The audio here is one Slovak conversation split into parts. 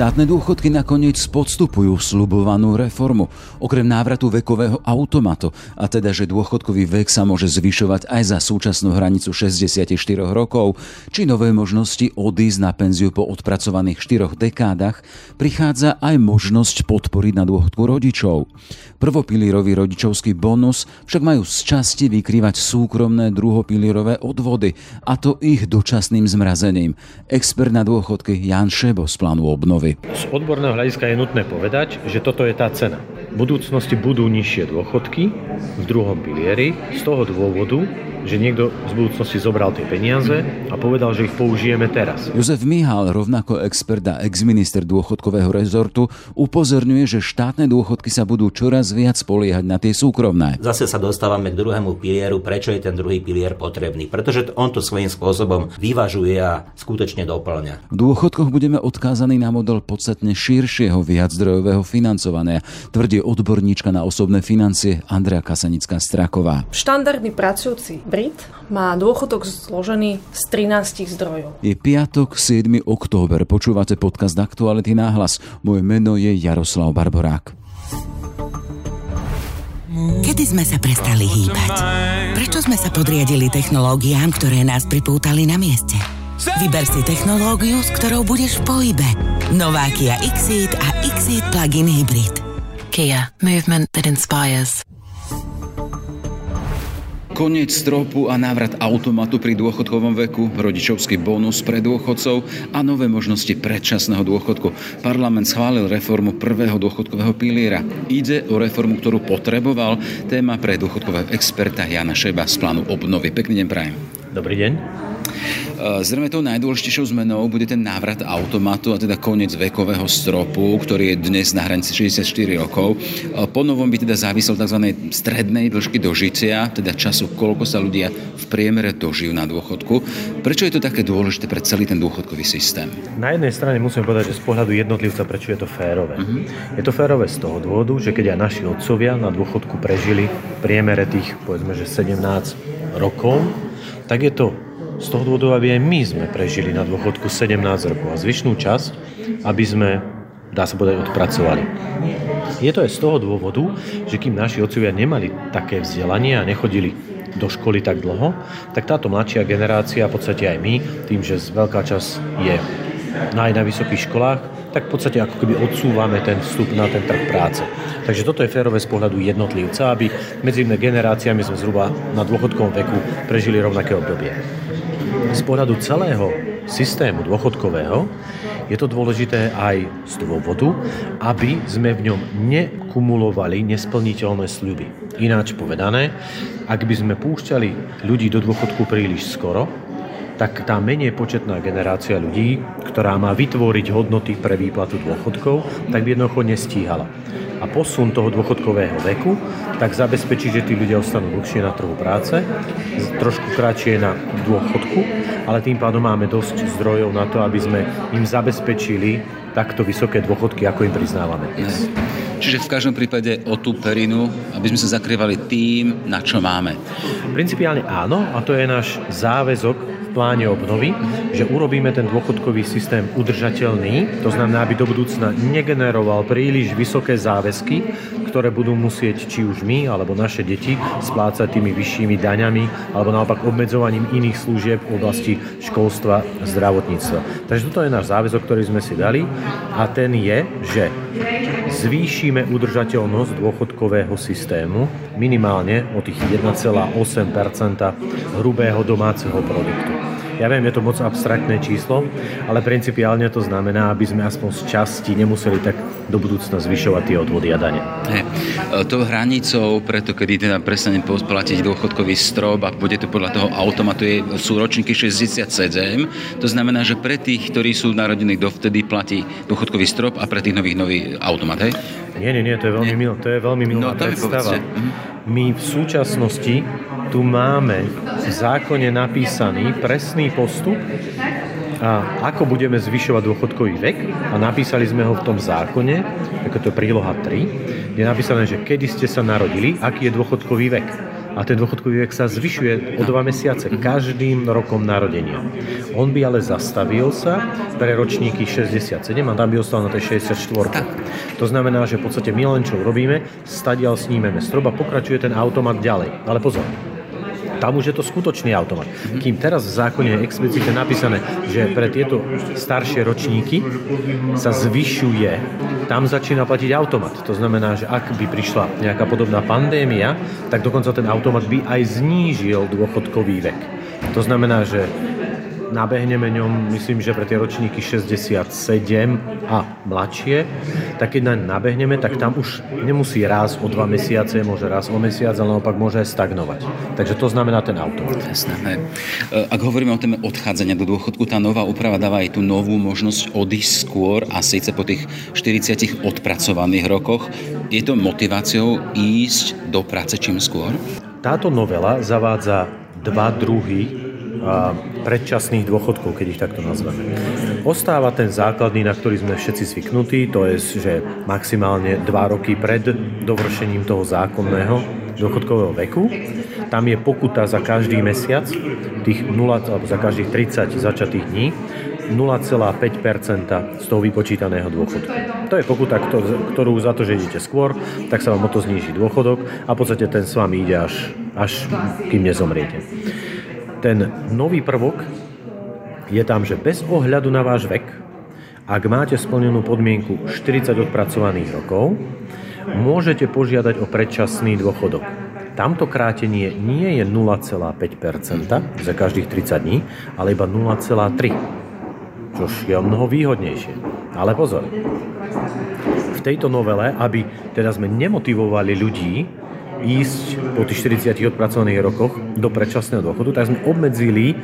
Štátne dôchodky nakoniec podstupujú slubovanú reformu. Okrem návratu vekového automatu, a teda, že dôchodkový vek sa môže zvyšovať aj za súčasnú hranicu 64 rokov, či nové možnosti odísť na penziu po odpracovaných 4 dekádach, prichádza aj možnosť podporiť na dôchodku rodičov. Prvopilírový rodičovský bonus však majú z časti vykrývať súkromné druhopilírové odvody, a to ich dočasným zmrazením. Expert na dôchodky Jan Šebo z plánu obnovy obnovy. Z odborného hľadiska je nutné povedať, že toto je tá cena. V budúcnosti budú nižšie dôchodky v druhom pilieri z toho dôvodu, že niekto z budúcnosti zobral tie peniaze a povedal, že ich použijeme teraz. Jozef Mihal, rovnako expert a exminister dôchodkového rezortu, upozorňuje, že štátne dôchodky sa budú čoraz viac spoliehať na tie súkromné. Zase sa dostávame k druhému pilieru, prečo je ten druhý pilier potrebný. Pretože on to svojím spôsobom vyvažuje a skutočne doplňa. V dôchodkoch budeme odkázaní na model podstatne širšieho viaczdrojového financovania, tvrdí odborníčka na osobné financie Andrea Kasanická Straková. Štandardný pracujúci Brit má dôchodok zložený z 13 zdrojov. Je piatok, 7. október. Počúvate podcast Aktuality náhlas. Moje meno je Jaroslav Barborák. Kedy sme sa prestali hýbať? Prečo sme sa podriadili technológiám, ktoré nás pripútali na mieste? Vyber si technológiu, s ktorou budeš v pohybe. Nová Kia Xeed a Xeed Plug-in Hybrid. Kia. Movement that inspires. Koniec stropu a návrat automatu pri dôchodkovom veku, rodičovský bonus pre dôchodcov a nové možnosti predčasného dôchodku. Parlament schválil reformu prvého dôchodkového piliera. Ide o reformu, ktorú potreboval téma pre dôchodkového experta Jana Šeba z plánu obnovy. Pekný deň prajem. Dobrý deň. Eh, zrejme tou najdôležitejšou zmenou bude ten návrat automatu a teda koniec vekového stropu, ktorý je dnes na hranici 64 rokov. Eh, po novom by teda závisel tzv. strednej dĺžky dožitia, teda času, koľko sa ľudia v priemere dožijú na dôchodku. Prečo je to také dôležité pre celý ten dôchodkový systém? Na jednej strane musíme povedať, že z pohľadu jednotlivca, prečo je to férové. Uh-huh. Je to férové z toho dôvodu, že keď aj naši otcovia na dôchodku prežili v priemere tých, povedzme, že 17 rokov, tak je to z toho dôvodu, aby aj my sme prežili na dôchodku 17 rokov a zvyšnú časť, aby sme, dá sa povedať, odpracovali. Je to aj z toho dôvodu, že kým naši otcovia nemali také vzdelanie a nechodili do školy tak dlho, tak táto mladšia generácia, v podstate aj my, tým, že veľká časť je aj na vysokých školách, tak v podstate ako keby odsúvame ten vstup na ten trh práce. Takže toto je férové z pohľadu jednotlivca, aby medzi generáciami sme zhruba na dôchodkovom veku prežili rovnaké obdobie z pohľadu celého systému dôchodkového je to dôležité aj z dôvodu, aby sme v ňom nekumulovali nesplniteľné sľuby. Ináč povedané, ak by sme púšťali ľudí do dôchodku príliš skoro, tak tá menej početná generácia ľudí, ktorá má vytvoriť hodnoty pre výplatu dôchodkov, tak by jednoducho nestíhala a posun toho dôchodkového veku, tak zabezpečí, že tí ľudia ostanú dlhšie na trhu práce, trošku kratšie na dôchodku, ale tým pádom máme dosť zdrojov na to, aby sme im zabezpečili takto vysoké dôchodky, ako im priznávame dnes. Čiže v každom prípade o tú perinu, aby sme sa zakrývali tým, na čo máme. Principiálne áno, a to je náš záväzok pláne obnovy, že urobíme ten dôchodkový systém udržateľný, to znamená, aby do budúcna negeneroval príliš vysoké záväzky, ktoré budú musieť či už my alebo naše deti splácať tými vyššími daňami alebo naopak obmedzovaním iných služieb v oblasti školstva a zdravotníctva. Takže toto je náš záväzok, ktorý sme si dali a ten je, že zvýšime udržateľnosť dôchodkového systému minimálne o tých 1,8% hrubého domáceho produktu. Ja viem, je to moc abstraktné číslo, ale principiálne to znamená, aby sme aspoň z časti nemuseli tak do budúcna zvyšovať tie odvody a dane. Hey, to hranicou, preto kedy teda prestane platiť dôchodkový strop a bude to podľa toho automatu, je, sú ročníky 67. To znamená, že pre tých, ktorí sú narodení dovtedy, platí dôchodkový strop a pre tých nových nový automat, hej? Nie, nie, nie, to je veľmi, mil, to je veľmi milá no, predstava. Mhm. My v súčasnosti tu máme v zákone napísaný presný postup, a ako budeme zvyšovať dôchodkový vek a napísali sme ho v tom zákone, ako to je príloha 3, je napísané, že kedy ste sa narodili, aký je dôchodkový vek. A ten dôchodkový vek sa zvyšuje o dva mesiace každým rokom narodenia. On by ale zastavil sa pre ročníky 67 a tam by ostal na tej 64. To znamená, že v podstate my len čo robíme, stadial snímeme strop a pokračuje ten automat ďalej. Ale pozor, tam už je to skutočný automat. Kým teraz v zákone je explicitne napísané, že pre tieto staršie ročníky sa zvyšuje, tam začína platiť automat. To znamená, že ak by prišla nejaká podobná pandémia, tak dokonca ten automat by aj znížil dôchodkový vek. To znamená, že nabehneme ňom, myslím, že pre tie ročníky 67 a mladšie, tak keď naň nabehneme, tak tam už nemusí raz o dva mesiace, môže raz o mesiac, ale naopak môže aj stagnovať. Takže to znamená ten. Jasné. E, ak hovoríme o téme odchádzania do dôchodku, tá nová úprava dáva aj tú novú možnosť odísť skôr a síce po tých 40 odpracovaných rokoch. Je to motiváciou ísť do práce čím skôr? Táto novela zavádza dva druhy predčasných dôchodkov, keď ich takto nazveme. Ostáva ten základný, na ktorý sme všetci zvyknutí, to je, že maximálne 2 roky pred dovršením toho zákonného dôchodkového veku. Tam je pokuta za každý mesiac, tých 0, alebo za každých 30 začatých dní, 0,5% z toho vypočítaného dôchodku. To je pokuta, ktorú za to, že idete skôr, tak sa vám o to zníži dôchodok a v podstate ten s vami ide až, až kým nezomriete. Ten nový prvok je tam, že bez ohľadu na váš vek, ak máte splnenú podmienku 40 odpracovaných rokov, môžete požiadať o predčasný dôchodok. Tamto krátenie nie je 0,5% za každých 30 dní, ale iba 0,3%, čo je o mnoho výhodnejšie. Ale pozor, v tejto novele, aby teda sme nemotivovali ľudí ísť po tých 40 odpracovaných rokoch do predčasného dôchodu, tak sme obmedzili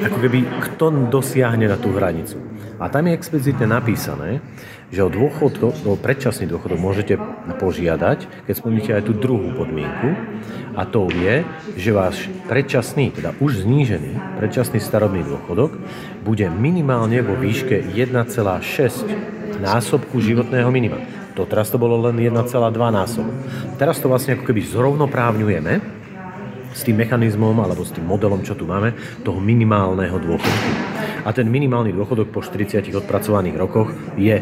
ako keby kto dosiahne na tú hranicu. A tam je explicitne napísané, že o dôchodok, o predčasný dôchodok môžete požiadať, keď splníte aj tú druhú podmienku, a to je, že váš predčasný, teda už znížený predčasný starobný dôchodok bude minimálne vo výške 1,6 násobku životného minima. To teraz to bolo len 1,2 násob. Teraz to vlastne ako keby zrovnoprávňujeme s tým mechanizmom alebo s tým modelom, čo tu máme, toho minimálneho dôchodku. A ten minimálny dôchodok po 40 odpracovaných rokoch je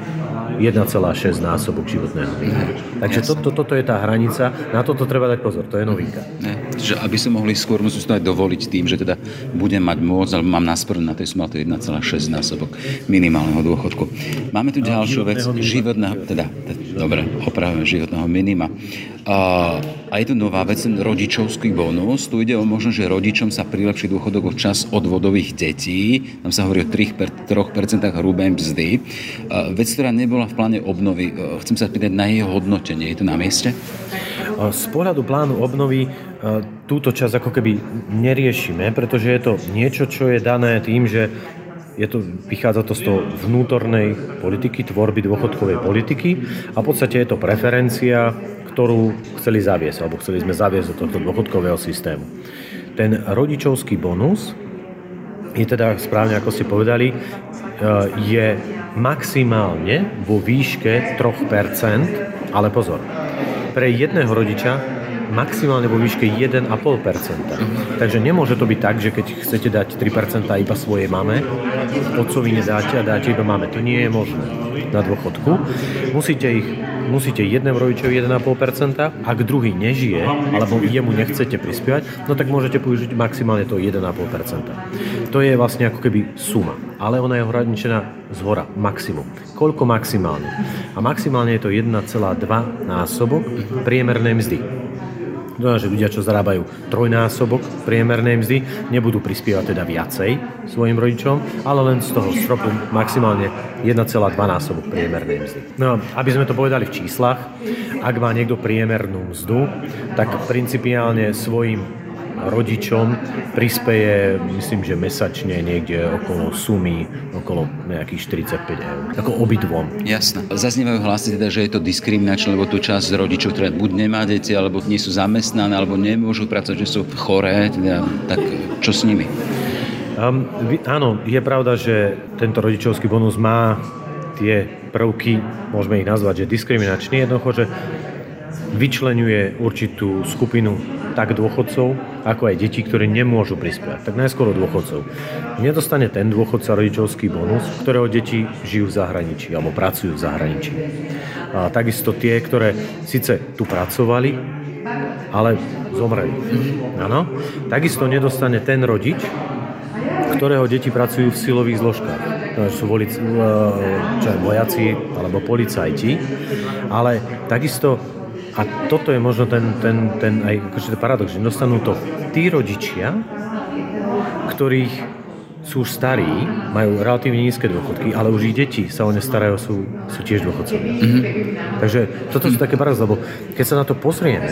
1,6 násobok životného minima. Takže to, to, toto je tá hranica, na toto treba dať pozor, to je novinka. Ne, že aby sme mohli skôr, musím to aj dovoliť tým, že teda budem mať môcť, alebo mám náspor na tej je 1,6 násobok minimálneho dôchodku. Máme tu ďalšiu vec, životného, teda, dobre, opravujeme životného minima. A, a je tu nová vec, ten rodičovský bonus. Tu ide o možno, že rodičom sa prilepší dôchodok o čas odvodových detí. Tam sa hovorí o 3%, 3% hrubej mzdy. A vec, ktorá nebola v pláne obnovy. E, chcem sa spýtať na jeho hodnotenie. Je to na mieste? Z pohľadu plánu obnovy e, túto časť ako keby neriešime, pretože je to niečo, čo je dané tým, že je to, vychádza to z toho vnútornej politiky, tvorby dôchodkovej politiky a v podstate je to preferencia, ktorú chceli zaviesť, alebo chceli sme zaviesť do tohto dôchodkového systému. Ten rodičovský bonus je teda správne, ako ste povedali, e, je maximálne vo výške 3%, ale pozor, pre jedného rodiča maximálne vo výške 1,5%. Takže nemôže to byť tak, že keď chcete dať 3% iba svojej mame, otcovi nedáte a dáte iba mame. To nie je možné na dôchodku. Musíte ich musíte jednému rodičovi 1,5%, ak druhý nežije, alebo jemu nechcete prispievať, no tak môžete použiť maximálne to 1,5%. To je vlastne ako keby suma, ale ona je ohraničená z hora, maximum. Koľko maximálne? A maximálne je to 1,2 násobok priemernej mzdy. To znamená, že ľudia, čo zarábajú trojnásobok priemernej mzdy, nebudú prispievať teda viacej svojim rodičom, ale len z toho stropu maximálne 1,2 násobok priemernej mzdy. No, aby sme to povedali v číslach, ak má niekto priemernú mzdu, tak principiálne svojim rodičom prispeje, myslím, že mesačne niekde okolo sumy, okolo nejakých 45 eur. Ako obidvom. Jasné. Zaznievajú hlasy teda, že je to diskriminačné, lebo tu časť rodičov, ktoré buď nemá deti, alebo nie sú zamestnané, alebo nemôžu pracovať, že sú choré, teda, tak čo s nimi? Um, áno, je pravda, že tento rodičovský bonus má tie prvky, môžeme ich nazvať, že diskriminačný, jednoducho, že vyčlenuje určitú skupinu tak dôchodcov, ako aj detí, ktorí nemôžu prispievať. Tak najskôr dôchodcov. Nedostane ten dôchodca rodičovský bonus, ktorého deti žijú v zahraničí alebo pracujú v zahraničí. A takisto tie, ktoré síce tu pracovali, ale zomreli. Áno. Takisto nedostane ten rodič, ktorého deti pracujú v silových zložkách. Sú volic, e, čo je, vojaci alebo policajti. Ale takisto a toto je možno ten, ten, ten aj akože paradox, že dostanú to tí rodičia, ktorých sú už starí, majú relatívne nízke dôchodky, ale už ich deti sa o ne starajú, sú, sú tiež dôchodcovia. Mm-hmm. Takže toto sú také paradoxy, lebo keď sa na to pozrieme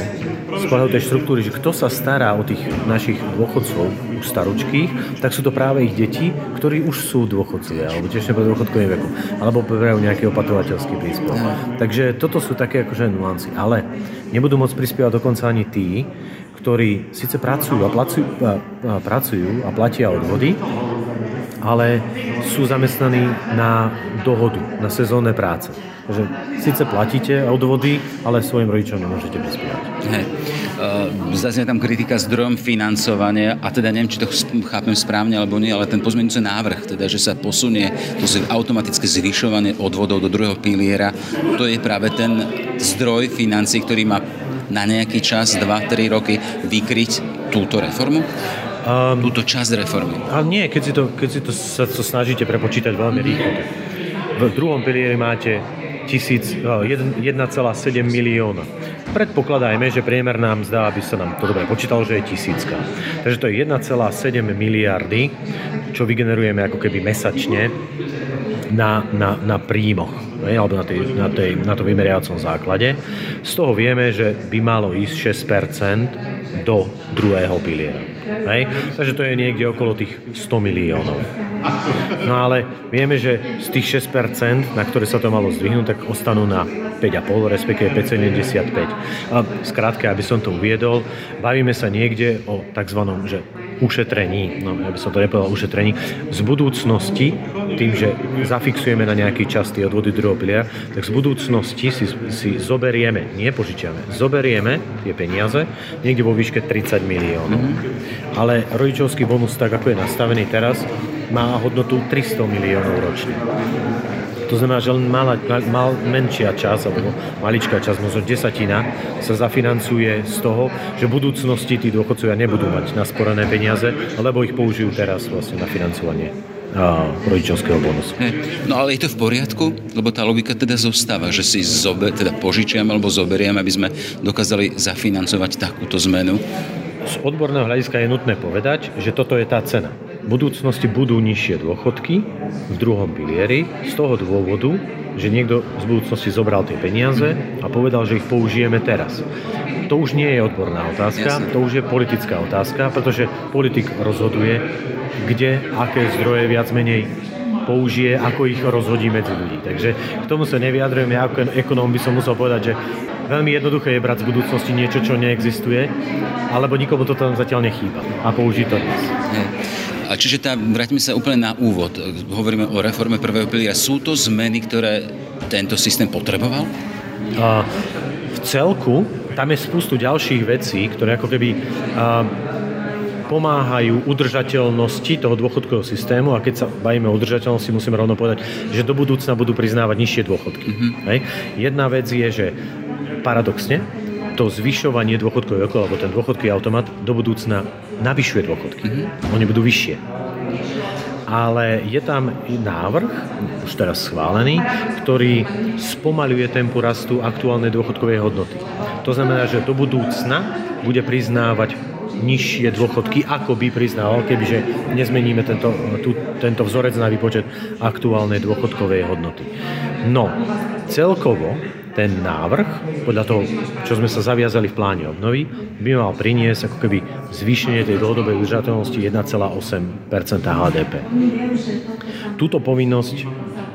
z pohľadu tej štruktúry, že kto sa stará o tých našich dôchodcov, už staročkých, tak sú to práve ich deti, ktorí už sú dôchodcovia, alebo tiež nebudú dôchodkovým veku, alebo poberajú nejaký opatrovateľský príspevok. Takže toto sú také akože nuancy, ale nebudú môcť prispievať dokonca ani tí, ktorí síce pracujú a, placujú, a, a pracujú a platia odvody, ale sú zamestnaní na dohodu, na sezónne práce. Takže síce platíte odvody, ale svojim rodičom nemôžete prispievať. Uh, zaznie tam kritika zdrojom financovania a teda neviem, či to chápem správne alebo nie, ale ten pozmeňujúci návrh, teda, že sa posunie to automatické zvyšovanie odvodov do druhého piliera, to je práve ten zdroj financí, ktorý má na nejaký čas, 2-3 roky vykryť túto reformu? Um, túto časť reformy. Ale nie, keď si to, keď si to sa to snažíte prepočítať veľmi rýchlo. V druhom pilieri máte 1,7 milióna. Predpokladajme, že priemerná mzda, aby sa nám to dobre počítalo, že je tisícka. Takže to je 1,7 miliardy, čo vygenerujeme ako keby mesačne na, na, na príjmoch, alebo na, tej, na, tej, na to vymeriacom základe. Z toho vieme, že by malo ísť 6% do druhého piliera. Hej? Takže to je niekde okolo tých 100 miliónov. No ale vieme, že z tých 6%, na ktoré sa to malo zdvihnúť, tak ostanú na 5,5, respektíve 5,75. A skrátke, aby som to uviedol, bavíme sa niekde o tzv. Že ušetrení, no ja by som to nepovedal ušetrení, z budúcnosti, tým, že zafixujeme na nejaký čas tie odvody druhého piliera, tak z budúcnosti si, si zoberieme, nie požičiame, zoberieme tie peniaze niekde vo výške 30 miliónov. Mm-hmm. Ale rodičovský bonus, tak ako je nastavený teraz, má hodnotu 300 miliónov ročne. To znamená, že len malá, mal, menšia časť, alebo maličká časť, možno desatina, sa zafinancuje z toho, že v budúcnosti tí dôchodcovia nebudú mať nasporené peniaze, lebo ich použijú teraz vlastne na financovanie rodičovského bonusu. Hey, no ale je to v poriadku? Lebo tá logika teda zostáva, že si zobe, teda požičiam alebo zoberiem, aby sme dokázali zafinancovať takúto zmenu. Z odborného hľadiska je nutné povedať, že toto je tá cena v budúcnosti budú nižšie dôchodky v druhom pilieri z toho dôvodu, že niekto z budúcnosti zobral tie peniaze a povedal, že ich použijeme teraz. To už nie je odborná otázka, Jasne. to už je politická otázka, pretože politik rozhoduje, kde, aké zdroje viac menej použije, ako ich rozhodí medzi ľudí. Takže k tomu sa nevyjadrujem. Ja ako ekonóm by som musel povedať, že veľmi jednoduché je brať z budúcnosti niečo, čo neexistuje, alebo nikomu to tam zatiaľ nechýba a použiť to dnes. A čiže tá, vráťme sa úplne na úvod. Hovoríme o reforme prvého piliera. Sú to zmeny, ktoré tento systém potreboval? A v celku tam je spustu ďalších vecí, ktoré ako keby pomáhajú udržateľnosti toho dôchodkového systému a keď sa bavíme o udržateľnosti, musíme rovno povedať, že do budúcna budú priznávať nižšie dôchodky. Mm-hmm. Hej. Jedna vec je, že paradoxne to zvyšovanie dôchodkového veku, alebo ten dôchodkový automat do budúcna navyšuje dôchodky. Mm-hmm. Oni budú vyššie. Ale je tam návrh, už teraz schválený, ktorý spomaluje tempu rastu aktuálnej dôchodkovej hodnoty. To znamená, že do budúcna bude priznávať nižšie dôchodky, ako by priznával, kebyže nezmeníme tento, tu, tento vzorec na výpočet aktuálnej dôchodkovej hodnoty. No, celkovo ten návrh, podľa toho, čo sme sa zaviazali v pláne obnovy, by mal priniesť ako keby zvýšenie tej dlhodobej udržateľnosti 1,8% HDP. Túto povinnosť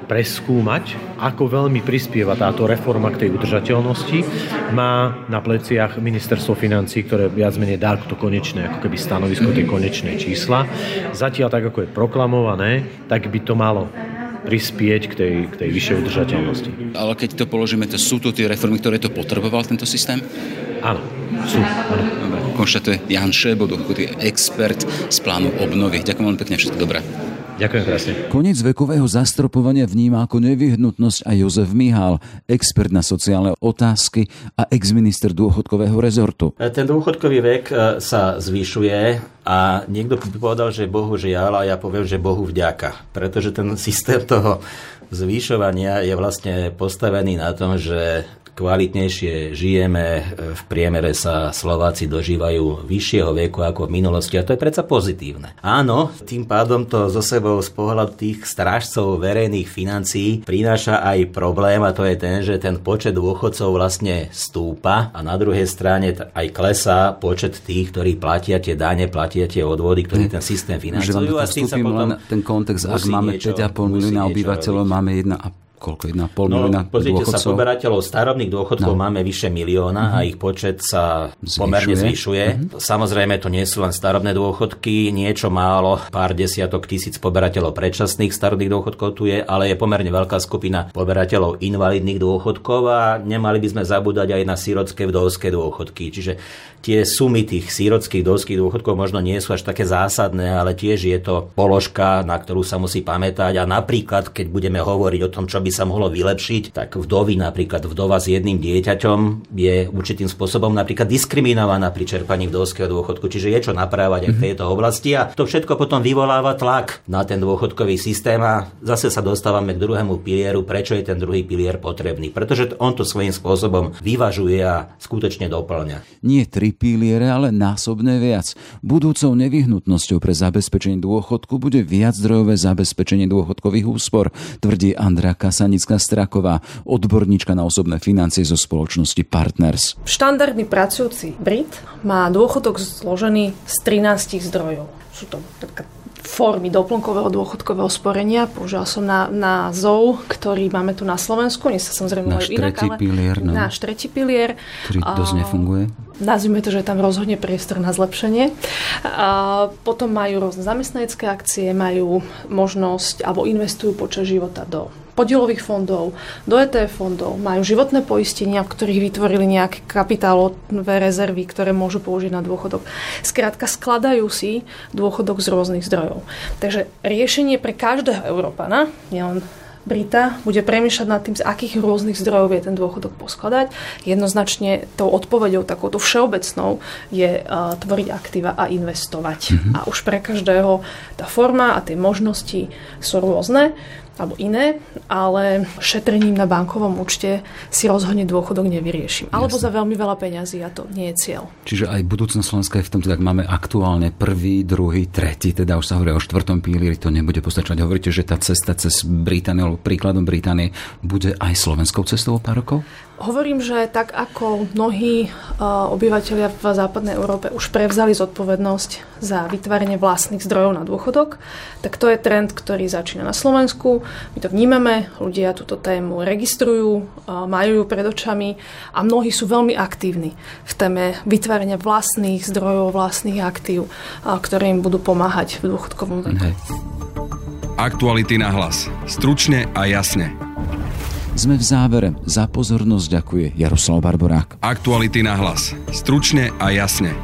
preskúmať, ako veľmi prispieva táto reforma k tej udržateľnosti, má na pleciach ministerstvo financí, ktoré viac menej dá to konečné, ako keby stanovisko tej konečné čísla. Zatiaľ tak, ako je proklamované, tak by to malo prispieť k tej, k tej vyššej udržateľnosti. Ale keď to položíme, to sú to tie reformy, ktoré to potreboval tento systém? Áno, sú. Áno. Dobre. konštatuje Jan Šebo, expert z plánu obnovy. Ďakujem veľmi pekne, všetko dobré. Ďakujem krásne. Koniec vekového zastropovania vníma ako nevyhnutnosť aj Jozef Mihál, expert na sociálne otázky a exminister dôchodkového rezortu. Ten dôchodkový vek e, sa zvyšuje a niekto by povedal, že Bohu žiaľ a ja poviem, že Bohu vďaka. Pretože ten systém toho zvyšovania je vlastne postavený na tom, že kvalitnejšie žijeme, v priemere sa Slováci dožívajú vyššieho veku ako v minulosti a to je predsa pozitívne. Áno, tým pádom to zo sebou z pohľadu tých strážcov verejných financií prináša aj problém a to je ten, že ten počet dôchodcov vlastne stúpa a na druhej strane aj klesá počet tých, ktorí platia tie dane, platia tie odvody, ktorí hm. ten systém financujú. A s tým sa potom ten kontext, ak máme 5,5 milióna obyvateľov, máme 1,5 koľko, 1,5 no, milióna pozrite dôchodcov? sa, poberateľov starobných dôchodkov no. máme vyše milióna uh-huh. a mhm. ich počet sa zvyšuje. pomerne zvyšuje. Uh-huh. Samozrejme, to nie sú len starobné dôchodky, niečo málo, pár desiatok tisíc poberateľov predčasných starobných dôchodkov tu je, ale je pomerne veľká skupina poberateľov invalidných dôchodkov a nemali by sme zabúdať aj na sírodské vdovské dôchodky. Čiže tie sumy tých sírodských vdovských dôchodkov možno nie sú až také zásadné, ale tiež je to položka, na ktorú sa musí pamätať. A napríklad, keď budeme hovoriť o tom, čo by sa mohlo vylepšiť, tak vdovy, napríklad vdova s jedným dieťaťom je určitým spôsobom napríklad diskriminovaná pri čerpaní vdovského dôchodku, čiže je čo naprávať aj v mhm. tejto oblasti. A to všetko potom vyvoláva tlak na ten dôchodkový systém. A zase sa dostávame k druhému pilieru, prečo je ten druhý pilier potrebný, pretože on to svojím spôsobom vyvažuje a skutočne doplňa. Nie tri piliere, ale násobne viac. Budúcou nevyhnutnosťou pre zabezpečenie dôchodku bude viac zdrojové zabezpečenie dôchodkových úspor, tvrdí Andra Kasa Sanická Straková, odborníčka na osobné financie zo spoločnosti Partners. Štandardný pracujúci Brit má dôchodok zložený z 13 zdrojov. Sú to formy doplnkového dôchodkového sporenia. Použila som na, na ZOU, ktorý máme tu na Slovensku. Nie sa samozrejme náš inak, tretí ale pilier, no. náš tretí pilier. Ktorý dosť nefunguje. Nazvime to, že je tam rozhodne priestor na zlepšenie. A potom majú rôzne zamestnanecké akcie, majú možnosť alebo investujú počas života do podielových fondov, do ETF fondov, majú životné poistenia, v ktorých vytvorili nejaké kapitálové rezervy, ktoré môžu použiť na dôchodok. Skrátka, skladajú si dôchodok z rôznych zdrojov. Takže riešenie pre každého Európana, nielen Brita bude premýšľať nad tým, z akých rôznych zdrojov je ten dôchodok poskladať. Jednoznačne tou odpoveďou, takouto všeobecnou, je uh, tvoriť aktíva a investovať. Mm-hmm. A už pre každého tá forma a tie možnosti sú rôzne alebo iné, ale šetrením na bankovom účte si rozhodne dôchodok nevyriešim. Alebo Jasne. za veľmi veľa peňazí a to nie je cieľ. Čiže aj budúcnosť Slovenska je v tomto, tak máme aktuálne prvý, druhý, tretí, teda už sa hovorí o štvrtom pílieri, to nebude postačovať. Hovoríte, že tá cesta cez Britániu, alebo príkladom Británie, bude aj slovenskou cestou o pár rokov? Hovorím, že tak ako mnohí obyvateľia v západnej Európe už prevzali zodpovednosť za vytváranie vlastných zdrojov na dôchodok, tak to je trend, ktorý začína na Slovensku. My to vnímame, ľudia túto tému registrujú, majú ju pred očami a mnohí sú veľmi aktívni v téme vytvárania vlastných zdrojov, vlastných aktív, ktoré im budú pomáhať v dôchodkovom veku. Aktuality na hlas. Stručne a jasne. Sme v závere. Za pozornosť ďakuje Jaroslav Barborák. Aktuality na hlas. Stručne a jasne.